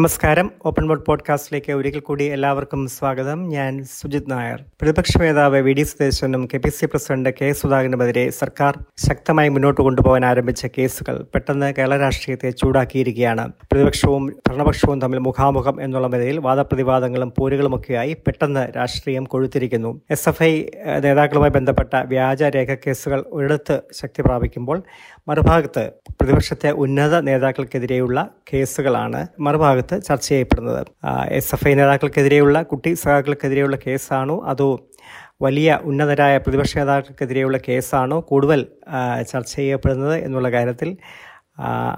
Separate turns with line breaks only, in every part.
നമസ്കാരം. Open board പോഡ്കാസ്റ്റിലേക്ക് ഒരിക്കൽ കൂടി എല്ലാവർക്കും സ്വാഗതം. ഞാൻ സുജിത് നായർ. പ്രതിപക്ഷ നേതാവ് വി ഡി സതീശനും K P C president K സുധാകരനുമെതിരെ സർക്കാർ ശക്തമായി മുന്നോട്ട് കൊണ്ടുപോകാൻ ആരംഭിച്ച കേസുകൾ പെട്ടെന്ന് കേരള രാഷ്ട്രീയത്തെ ചൂടാക്കിയിരിക്കുകയാണ്. പ്രതിപക്ഷവും ഭരണപക്ഷവും തമ്മിൽ മുഖാമുഖം എന്നുള്ള നിലയിൽ വാദപ്രതിവാദങ്ങളും പോരുകളുമൊക്കെയായി പെട്ടെന്ന് രാഷ്ട്രീയം കൊഴുത്തിരിക്കുന്നു. എസ് എഫ് ഐ നേതാക്കളുമായി ബന്ധപ്പെട്ട വ്യാജ രേഖ കേസുകൾ ഒരിടത്ത് ശക്തി പ്രാപിക്കുമ്പോൾ മറുഭാഗത്ത് പ്രതിപക്ഷത്തെ ഉന്നത നേതാക്കൾക്കെതിരെയുള്ള കേസുകളാണ് മറുഭാഗത്ത് ചർച്ച ചെയ്യപ്പെടുന്നത്. എസ് എഫ് ഐ നേതാക്കൾക്കെതിരെയുള്ള കുട്ടി സഖാക്കൾക്കെതിരെയുള്ള കേസാണോ? അതോ വലിയ ഉന്നതരായ പ്രതിപക്ഷ നേതാക്കൾക്കെതിരെയുള്ള കേസാണോ കൂടുതൽ ചർച്ച ചെയ്യപ്പെടുന്നത് എന്നുള്ള കാര്യത്തിൽ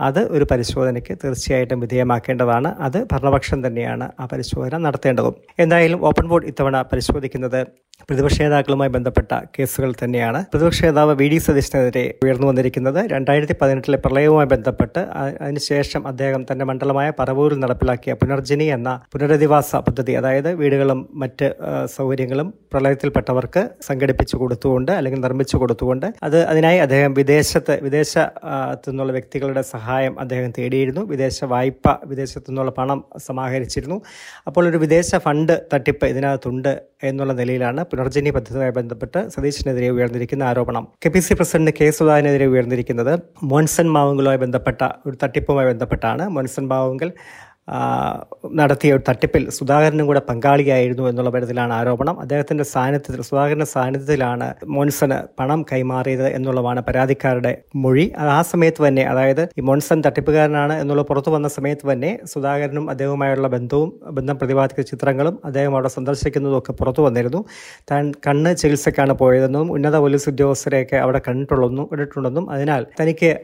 അത് ഒരു പരിശോധനയ്ക്ക് തീർച്ചയായിട്ടും വിധേയമാക്കേണ്ടതാണ്. അത് ഭരണപക്ഷം തന്നെയാണ് ആ പരിശോധന നടത്തേണ്ടതും. എന്തായാലും ഓപ്പൺ ബോർഡ് ഇത്തവണ പരിശോധിക്കുന്നത് പ്രതിപക്ഷ നേതാക്കളുമായി ബന്ധപ്പെട്ട കേസുകൾ തന്നെയാണ്. പ്രതിപക്ഷ നേതാവ് വി ഡി സതീശനെതിരെ ഉയർന്നു വന്നിരിക്കുന്നത്. രണ്ടായിരത്തി പതിനെട്ടിലെ പ്രളയവുമായി ബന്ധപ്പെട്ട് അതിനുശേഷം അദ്ദേഹം തന്റെ മണ്ഡലമായ പറവൂരിൽ നടപ്പിലാക്കിയ പുനർജനി എന്ന പുനരധിവാസ പദ്ധതി അതായത് വീടുകളും മറ്റ് സൗകര്യങ്ങളും പ്രളയത്തിൽപ്പെട്ടവർക്ക് സംഘടിപ്പിച്ചു കൊടുത്തുകൊണ്ട് അല്ലെങ്കിൽ നിർമ്മിച്ചു കൊടുത്തുകൊണ്ട് അത് അതിനായി അദ്ദേഹം വിദേശത്ത് വിദേശത്തു നിന്നുള്ള വ്യക്തികളുടെ സഹായം അദ്ദേഹം തേടിയിരുന്നു. വിദേശ വായ്പ വിദേശത്തു നിന്നുള്ള പണം സമാഹരിച്ചിരുന്നു. അപ്പോൾ ഒരു വിദേശ ഫണ്ട് തട്ടിപ്പ് ഇതിനകത്തുണ്ട് എന്നുള്ള നിലയിലാണ് പുനർജനി പദ്ധതിയുമായി ബന്ധപ്പെട്ട് സതീശിനെതിരെ ഉയർന്നിരിക്കുന്ന ആരോപണം. K P C president K സുധാകരനെതിരെ ഉയർന്നിരിക്കുന്നത് മോൻസൺ മാവുങ്കലുമായി ബന്ധപ്പെട്ട ഒരു തട്ടിപ്പുമായി ബന്ധപ്പെട്ടാണ്. മോൻസൺ മാവുങ്കൽ നടത്തിയ ഒരു തട്ടിപ്പിൽ സുധാകരനും കൂടെ പങ്കാളിയായിരുന്നു എന്നുള്ള തരത്തിലാണ് ആരോപണം. അദ്ദേഹത്തിന്റെ സാന്നിധ്യത്തിൽ സുധാകരന്റെ സാന്നിധ്യത്തിലാണ് മോൻസന് പണം കൈമാറിയത് എന്നുള്ളതാണ് പരാതിക്കാരുടെ മൊഴി. ആ സമയത്ത് തന്നെ അതായത് ഈ മോൻസൺ തട്ടിപ്പുകാരനാണ് എന്നുള്ള പുറത്തു വന്ന സമയത്ത് തന്നെ സുധാകരനും അദ്ദേഹവുമായുള്ള ബന്ധവും ബന്ധം പ്രതിപാദിക്കുന്ന ചിത്രങ്ങളും അദ്ദേഹം അവിടെ സന്ദർശിക്കുന്നതും ഒക്കെ പുറത്തു വന്നിരുന്നു. താൻ കണ്ണ് ചികിത്സയ്ക്കാണ് പോയതെന്നും ഉന്നത പോലീസ് ഉദ്യോഗസ്ഥരെയൊക്കെ അവിടെ കണ്ടിട്ടുള്ളതെന്നും കണ്ടിട്ടുണ്ടെന്നും. അതിനാൽ തനിക്ക്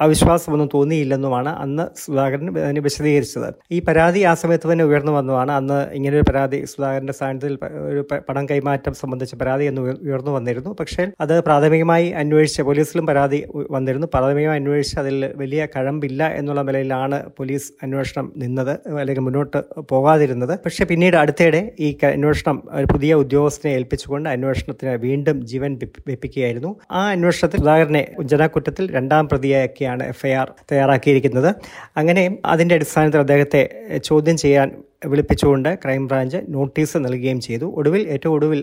അവിശ്വാസമൊന്നും തോന്നിയില്ലെന്നുമാണ് അന്ന് സുധാകരൻ അതിന് വിശദീകരിച്ചത്. ഈ പരാതി ആ സമയത്ത് തന്നെ ഉയർന്നു വന്നതാണ്. അന്ന് ഇങ്ങനെ ഒരു പരാതി സുധാകരന്റെ സാന്നിധ്യത്തിൽ ഒരു പണം കൈമാറ്റം സംബന്ധിച്ച പരാതി എന്ന് ഉയർന്നു വന്നിരുന്നു. പക്ഷേ അത് പ്രാഥമികമായി അന്വേഷിച്ച പോലീസിലും പരാതി വന്നിരുന്നു. പ്രാഥമികമായി അന്വേഷിച്ച് അതിൽ വലിയ കഴമ്പില്ല എന്നുള്ള നിലയിലാണ് പോലീസ് അന്വേഷണം നിന്നത് അല്ലെങ്കിൽ മുന്നോട്ട് പോകാതിരുന്നത്. പക്ഷേ പിന്നീട് അടുത്തിടെ ഈ അന്വേഷണം ഒരു പുതിയ ഉദ്യോഗസ്ഥനെ ഏൽപ്പിച്ചുകൊണ്ട് അന്വേഷണത്തിന് വീണ്ടും ജീവൻ വെപ്പിക്കുകയായിരുന്നു. ആ അന്വേഷണത്തിൽ സുധാകരനെ ജനക്കുറ്റത്തിൽ രണ്ടാം പ്രതിയാക്കിയാണ് എഫ്ഐആർ തയ്യാറാക്കിയിരിക്കുന്നത്. അങ്ങനെ അതിന്റെ അടിസ്ഥാനത്തിൽ അദ്ദേഹത്തെ ചോദ്യം ചെയ്യാൻ വിളിപ്പിച്ചുകൊണ്ട് ക്രൈംബ്രാഞ്ച് നോട്ടീസ് നൽകുകയും ചെയ്തു. ഒടുവിൽ ഏറ്റവും ഒടുവിൽ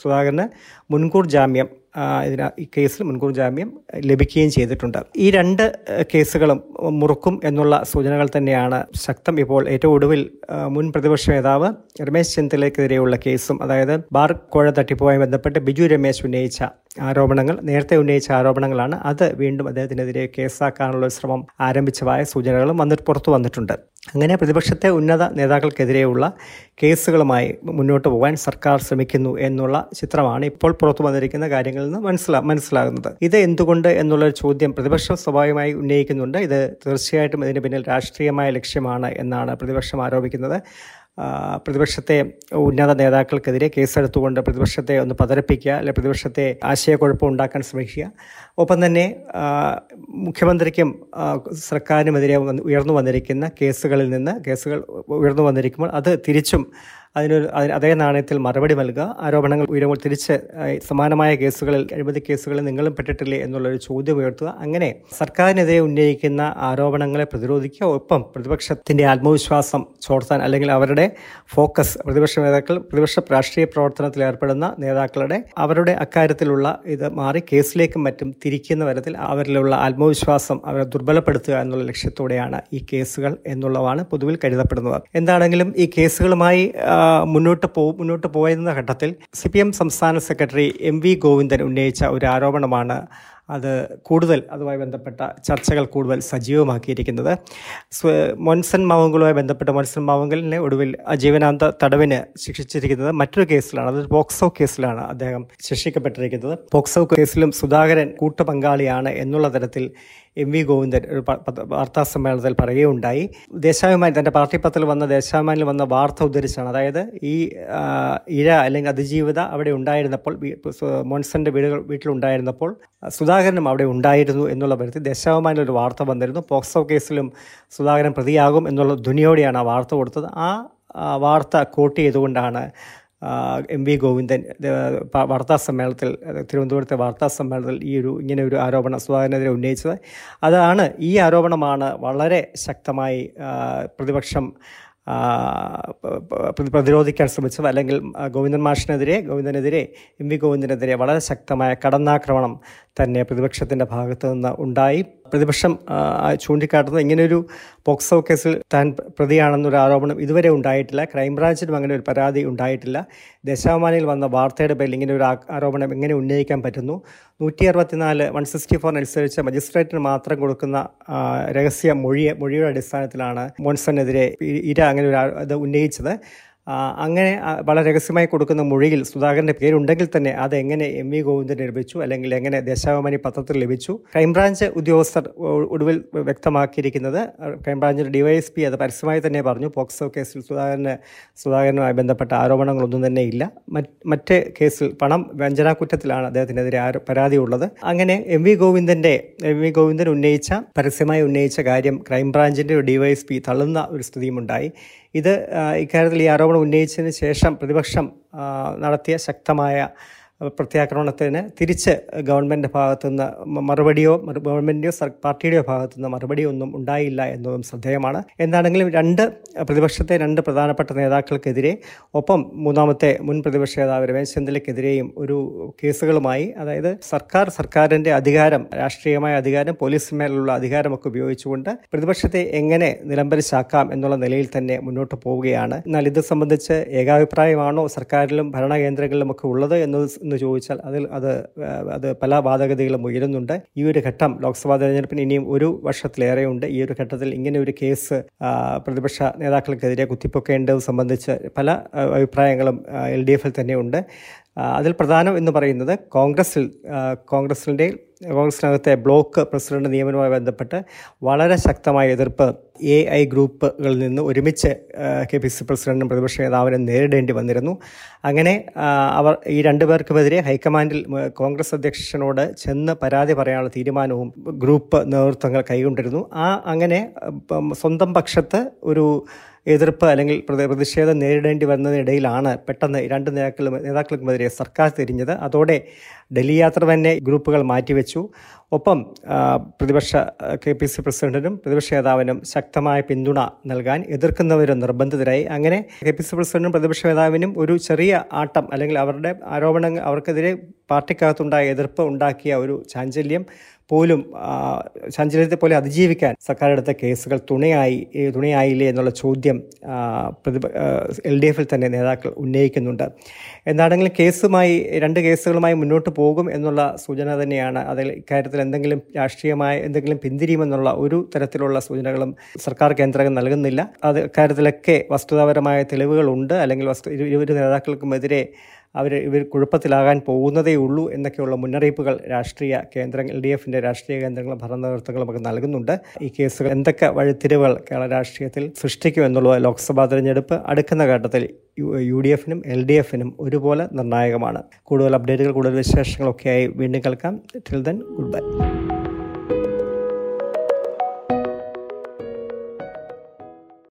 സുധാകരന് മുൻകൂർ ജാമ്യം ഇതിന് ഈ കേസിൽ മുൻകൂർ ജാമ്യം ലഭിക്കുകയും ചെയ്തിട്ടുണ്ട്. ഈ രണ്ട് കേസുകളും മുറുക്കും എന്നുള്ള സൂചനകൾ തന്നെയാണ് ശക്തം ഇപ്പോൾ ഏറ്റവും ഒടുവിൽ മുൻ പ്രതിപക്ഷ നേതാവ് രമേശ് ചെന്നിത്തലയ്ക്കെതിരെയുള്ള കേസും അതായത് ബാർ കോഴ തട്ടിപ്പുമായി ബന്ധപ്പെട്ട് ബിജു രമേശ് ഉന്നയിച്ച ആരോപണങ്ങൾ നേരത്തെ ഉന്നയിച്ച ആരോപണങ്ങളാണ് അത് വീണ്ടും അദ്ദേഹത്തിനെതിരെ കേസാക്കാനുള്ള ശ്രമം ആരംഭിച്ചതായ സൂചനകളും വന്നിട്ട് പുറത്തു വന്നിട്ടുണ്ട്. അങ്ങനെ പ്രതിപക്ഷത്തെ ഉന്നത നേതാക്കൾക്കെതിരെയുള്ള കേസുകളുമായി മുന്നോട്ട് പോകാൻ സർക്കാർ ശ്രമിക്കുന്നു എന്നുള്ള ചിത്രമാണ് ഇപ്പോൾ പുറത്തു വന്നിരിക്കുന്ന കാര്യങ്ങളിൽ നിന്ന് മനസ്സിലാ മനസ്സിലാകുന്നത്. ഇത് എന്തുകൊണ്ട് എന്നുള്ള ചോദ്യം പ്രതിപക്ഷം സ്വാഭാവികമായി ഉന്നയിക്കുന്നുണ്ട്. ഇത് തീർച്ചയായിട്ടും ഇതിന് പിന്നിൽ രാഷ്ട്രീയമായ ലക്ഷ്യമാണ് എന്നാണ് പ്രതിപക്ഷം ആരോപിക്കുന്നത്. പ്രതിപക്ഷത്തെ ഉന്നത നേതാക്കൾക്കെതിരെ കേസെടുത്തുകൊണ്ട് പ്രതിപക്ഷത്തെ ഒന്ന് പതരപ്പിക്കുക അല്ലെ പ്രതിപക്ഷത്തെ ആശയക്കുഴപ്പം ഉണ്ടാക്കാൻ ശ്രമിക്കുക. ഒപ്പം തന്നെ മുഖ്യമന്ത്രിക്കും സർക്കാരിനുമെതിരെ ഉയർന്നു വന്നിരിക്കുന്ന കേസുകളിൽ നിന്ന് കേസുകൾ ഉയർന്നു വന്നിരിക്കുമ്പോൾ അത് തിരിച്ചും അതിനൊരു അതേ നാണയത്തിൽ മറുപടി നൽകുക. ആരോപണങ്ങൾ ഉയരുമ്പോൾ തിരിച്ച് സമാനമായ കേസുകളിൽ അഴിമതി കേസുകളിൽ നിങ്ങളും പെട്ടിട്ടില്ലേ എന്നുള്ളൊരു ചോദ്യം ഉയർത്തുക. അങ്ങനെ സർക്കാരിനെതിരെ ഉന്നയിക്കുന്ന ആരോപണങ്ങളെ പ്രതിരോധിക്കുക. ഒപ്പം പ്രതിപക്ഷത്തിന്റെ ആത്മവിശ്വാസം ചോർത്താൻ അല്ലെങ്കിൽ അവരുടെ ഫോക്കസ് പ്രതിപക്ഷ നേതാക്കൾ പ്രതിപക്ഷ രാഷ്ട്രീയ പ്രവർത്തനത്തിൽ ഏർപ്പെടുന്ന നേതാക്കളുടെ അവരുടെ അക്കാര്യത്തിലുള്ള ഇത് മാറി കേസിലേക്കും മറ്റും തിരിക്കുന്ന തരത്തിൽ അവരിലുള്ള ആത്മവിശ്വാസം അവരെ ദുർബലപ്പെടുത്തുക എന്നുള്ള ലക്ഷ്യത്തോടെയാണ് ഈ കേസുകൾ എന്നുള്ളതാണ് പൊതുവിൽ കരുതപ്പെടുന്നത്. എന്താണെങ്കിലും ഈ കേസുകളുമായി മുന്നോട്ട് പോ മുന്നോട്ട് പോയെന്ന ഘട്ടത്തിൽ സി പി എം സംസ്ഥാന സെക്രട്ടറി എം വി ഗോവിന്ദൻ ഉന്നയിച്ച ഒരു ആരോപണമാണ് അത് കൂടുതൽ അതുമായി ബന്ധപ്പെട്ട ചർച്ചകൾ കൂടുതൽ സജീവമാക്കിയിരിക്കുന്നത്. മൊൻസൺ മാവുങ്കലുമായി ബന്ധപ്പെട്ട മൊൻസൺ മാവുങ്കലിനെ ഒടുവിൽ അജീവനാന്ത തടവിന് ശിക്ഷിച്ചിരിക്കുന്നത് മറ്റൊരു കേസിലാണ് അത് പോക്സോ കേസിലാണ് അദ്ദേഹം ശിക്ഷിക്കപ്പെട്ടിരിക്കുന്നത്. പോക്സോ കേസിലും സുധാകരൻ കൂട്ടുപങ്കാളിയാണ് എന്നുള്ള തരത്തിൽ എം വി ഗോവിന്ദൻ ഒരു വാർത്താ സമ്മേളനത്തിൽ പറയുകയുണ്ടായി. ദേശാഭിമാനി തന്റെ പാർട്ടി പത്രത്തിൽ വന്ന ദേശാഭിമാനിൽ വന്ന വാർത്ത ഉദ്ധരിച്ചാണ്. അതായത് ഈ ഇഴ അല്ലെങ്കിൽ അതിജീവിത അവിടെ ഉണ്ടായിരുന്നപ്പോൾ മോൻസന്റെ വീടുകൾ വീട്ടിലുണ്ടായിരുന്നപ്പോൾ സുധാകരനും അവിടെ ഉണ്ടായിരുന്നു എന്നുള്ള പരിധി ദേശാഭിമാനിൽ ഒരു വാർത്ത വന്നിരുന്നു. പോക്സോ കേസിലും സുധാകരൻ പ്രതിയാകും എന്നുള്ള ധ്വനിയോടെയാണ് ആ വാർത്ത കൊടുത്തത്. ആ വാർത്ത കോട്ട് ചെയ്തുകൊണ്ടാണ് എം വി ഗോവിന്ദൻ വാർത്താ സമ്മേളനത്തിൽ തിരുവനന്തപുരത്തെ വാർത്താ സമ്മേളനത്തിൽ ഈ ഒരു ഇങ്ങനെ ഒരു ആരോപണം സുധാകരനെതിരെ ഉന്നയിച്ചത്. അതാണ് ഈ ആരോപണമാണ് വളരെ ശക്തമായി പ്രതിപക്ഷം പ്രതിരോധിക്കാൻ ശ്രമിച്ചത്. അല്ലെങ്കിൽ ഗോവിന്ദൻ മാഷിനെതിരെ ഗോവിന്ദനെതിരെ എം വി ഗോവിന്ദനെതിരെ വളരെ ശക്തമായ കടന്നാക്രമണം തന്നെ പ്രതിപക്ഷത്തിന്റെ ഭാഗത്തു നിന്ന് ഉണ്ടായി. പ്രതിപക്ഷം ചൂണ്ടിക്കാട്ടുന്നത് ഇങ്ങനെയൊരു പോക്സോ കേസിൽ താൻ പ്രതിയാണെന്നൊരു ആരോപണം ഇതുവരെ ഉണ്ടായിട്ടില്ല. ക്രൈംബ്രാഞ്ചിനും അങ്ങനെ ഒരു പരാതി ഉണ്ടായിട്ടില്ല. ദേശാഭിമാനിയിൽ വന്ന വാർത്തയുടെ പേരിൽ ഇങ്ങനെ ഒരു ആരോപണം എങ്ങനെ ഉന്നയിക്കാൻ പറ്റുന്നു? നൂറ്റി അറുപത്തിനാല് വൺ സിക്സ്റ്റി ഫോറിനനുസരിച്ച് മജിസ്ട്രേറ്റിന് മാത്രം കൊടുക്കുന്ന രഹസ്യ മൊഴി മൊഴിയുടെ അടിസ്ഥാനത്തിലാണ് മോൺസണിനെതിരെ ഇര അങ്ങനെ ഒരു ഇത് ഉന്നയിച്ചത്. അങ്ങനെ വളരെ രഹസ്യമായി കൊടുക്കുന്ന മൊഴിയിൽ സുധാകരന്റെ പേരുണ്ടെങ്കിൽ തന്നെ അത് എങ്ങനെ എം വി ഗോവിന്ദന് ലഭിച്ചു അല്ലെങ്കിൽ എങ്ങനെ ദേശാഭിമാനി പത്രത്തിൽ ലഭിച്ചു. ക്രൈംബ്രാഞ്ച് ഉദ്യോഗസ്ഥർ ഒടുവിൽ വ്യക്തമാക്കിയിരിക്കുന്നത് ക്രൈംബ്രാഞ്ചിന്റെ ഡിവൈഎസ്പി അത് പരസ്യമായി തന്നെ പറഞ്ഞു. പോക്സോ കേസിൽ സുധാകരന് സുധാകരനുമായി ബന്ധപ്പെട്ട ആരോപണങ്ങളൊന്നും തന്നെ ഇല്ല. മറ്റ് കേസിൽ പണം വ്യഞ്ജനാക്കുറ്റത്തിലാണ് അദ്ദേഹത്തിനെതിരെ പരാതിയുള്ളത്. അങ്ങനെ എം വി ഗോവിന്ദന്റെ എം വി ഗോവിന്ദൻ ഉന്നയിച്ച പരസ്യമായി ഉന്നയിച്ച കാര്യം ക്രൈംബ്രാഞ്ചിന്റെ ഡിവൈഎസ്പി തള്ളുന്ന ഒരു സ്ഥിതിയുമുണ്ടായി. ഇത് ഇക്കാര്യത്തിൽ ഈ ആരോപണം ഉന്നയിച്ചതിന് ശേഷം പ്രതിപക്ഷം നടത്തിയ ശക്തമായ പ്രത്യാക്രമണത്തിന് തിരിച്ച് ഗവൺമെന്റ് ഭാഗത്തു നിന്ന് മറുപടിയോ ഗവൺമെന്റിന്റെയോ പാർട്ടിയുടെയോ ഭാഗത്തു നിന്ന് മറുപടിയോ ഒന്നും ഉണ്ടായില്ല എന്നതും ശ്രദ്ധേയമാണ്. എന്താണെങ്കിലും രണ്ട് പ്രതിപക്ഷത്തെ രണ്ട് പ്രധാനപ്പെട്ട നേതാക്കൾക്കെതിരെ ഒപ്പം മൂന്നാമത്തെ മുൻ പ്രതിപക്ഷ നേതാവ് രമേശ് ചെന്നിത്തലയ്ക്കെതിരെയും ഒരു കേസുകളുമായി അതായത് സർക്കാർ സർക്കാരിന്റെ അധികാരം രാഷ്ട്രീയമായ അധികാരം പോലീസിന്മേലുള്ള അധികാരമൊക്കെ ഉപയോഗിച്ചുകൊണ്ട് പ്രതിപക്ഷത്തെ എങ്ങനെ നിലംബരിച്ചാക്കാം എന്നുള്ള നിലയിൽ തന്നെ മുന്നോട്ട് പോവുകയാണ്. എന്നാൽ ഇത് സംബന്ധിച്ച് ഏകാഭിപ്രായമാണോ സർക്കാരിലും ഭരണകേന്ദ്രങ്ങളിലുമൊക്കെ ഉള്ളത് എന്നത് എന്ന് ചോദിച്ചാൽ അതിൽ അത് അത് പല വാദഗതികളും ഉയരുന്നുണ്ട്. ഈ ഒരു ഘട്ടം ലോക്സഭാ തെരഞ്ഞെടുപ്പിന് ഇനിയും ഒരു വർഷത്തിലേറെയുണ്ട്. ഈ ഒരു ഘട്ടത്തിൽ ഇങ്ങനെ ഒരു കേസ് പ്രതിപക്ഷ നേതാക്കൾക്കെതിരെ കുത്തിപ്പൊക്കേണ്ടത് സംബന്ധിച്ച് പല അഭിപ്രായങ്ങളും എൽ ഡി എഫിൽ തന്നെയുണ്ട്. അതിൽ പ്രധാനം എന്ന് പറയുന്നത് കോൺഗ്രസിൽ കോൺഗ്രസിന്റെ കോൺഗ്രസിനകത്തെ ബ്ലോക്ക് പ്രസിഡന്റ് നിയമനവുമായി ബന്ധപ്പെട്ട് വളരെ ശക്തമായ എതിർപ്പ് എ ഐ ഗ്രൂപ്പുകളിൽ നിന്ന് ഒരുമിച്ച് കെ പി സി പ്രസിഡന്റും പ്രതിപക്ഷ നേതാവിനും നേരിടേണ്ടി വന്നിരുന്നു. അങ്ങനെ അവർ ഈ രണ്ടുപേർക്കുമെതിരെ ഹൈക്കമാൻഡിൽ കോൺഗ്രസ് അധ്യക്ഷനോട് ചെന്ന് പരാതി പറയാനുള്ള തീരുമാനവും ഗ്രൂപ്പ് നേതൃത്വങ്ങൾ കൈകൊണ്ടിരുന്നു. ആ അങ്ങനെ സ്വന്തം പക്ഷത്ത് ഒരു എതിർപ്പ് അല്ലെങ്കിൽ പ്രതിഷേധം നേരിടേണ്ടി വരുന്നതിനിടയിലാണ് പെട്ടെന്ന് രണ്ട് നേതാക്കളും നേതാക്കൾക്കുമെതിരെ സർക്കാർ തിരിഞ്ഞത്. അതോടെ ഡൽഹി യാത്ര തന്നെ ഗ്രൂപ്പുകൾ മാറ്റിവെച്ചു. ഒപ്പം പ്രതിപക്ഷ കെ പി സി പ്രസിഡന്റിനും പ്രതിപക്ഷ നേതാവിനും ശക്തമായ പിന്തുണ നൽകാൻ എതിർക്കുന്നവരും നിർബന്ധിതരായി. അങ്ങനെ കെ പി സി പ്രസിഡന്റും പ്രതിപക്ഷ നേതാവിനും ഒരു ചെറിയ ആട്ടം അല്ലെങ്കിൽ അവരുടെ ആരോപണങ്ങൾ അവർക്കെതിരെ പാർട്ടിക്കകത്തുണ്ടായ എതിർപ്പ് ഉണ്ടാക്കിയ ഒരു ചാഞ്ചല്യം പോലും ചാഞ്ചല്യത്തെ പോലെ അതിജീവിക്കാൻ സർക്കാർ എടുത്ത കേസുകൾ തുണയായി തുണയായില്ലേ എന്നുള്ള ചോദ്യം എൽ ഡി എഫിൽ തന്നെ നേതാക്കൾ ഉന്നയിക്കുന്നുണ്ട്. എന്താണെങ്കിലും കേസുമായി രണ്ട് കേസുകളുമായി മുന്നോട്ട് പോകും എന്നുള്ള സൂചന തന്നെയാണ് അതിൽ ഇക്കാര്യത്തിൽ എന്തെങ്കിലും രാഷ്ട്രീയമായ എന്തെങ്കിലും പിന്തിരിയുമെന്നുള്ള ഒരു തരത്തിലുള്ള സൂചനകളും സർക്കാർ കേന്ദ്രങ്ങൾ നൽകുന്നില്ല. അത് കാര്യത്തിലൊക്കെ വസ്തുതാപരമായ തെളിവുകളുണ്ട്. അല്ലെങ്കിൽ വസ്തു ഇരു നേതാക്കൾക്കുമെതിരെ അവർ ഇവർ കുഴപ്പത്തിലാകാൻ പോകുന്നതേ ഉള്ളൂ എന്നൊക്കെയുള്ള മുന്നറിയിപ്പുകൾ രാഷ്ട്രീയ കേന്ദ്രങ്ങൾ എൽ ഡി എഫിന്റെ രാഷ്ട്രീയ കേന്ദ്രങ്ങളും ഭരണ നേതൃത്വങ്ങളും ഒക്കെ നൽകുന്നുണ്ട്. ഈ കേസുകൾ എന്തൊക്കെ വഴിത്തിരിവുകൾ കേരള രാഷ്ട്രീയത്തിൽ സൃഷ്ടിക്കും എന്നുള്ളത് ലോക്സഭാ തെരഞ്ഞെടുപ്പ് അടുക്കുന്ന ഘട്ടത്തിൽ യു ഡി എഫിനും എൽ ഡി എഫിനും ഒരുപോലെ നിർണായകമാണ്. കൂടുതൽ അപ്ഡേറ്റുകൾ കൂടുതൽ വിശേഷങ്ങളൊക്കെയായി വീണ്ടും കേൾക്കാം. Till then good bye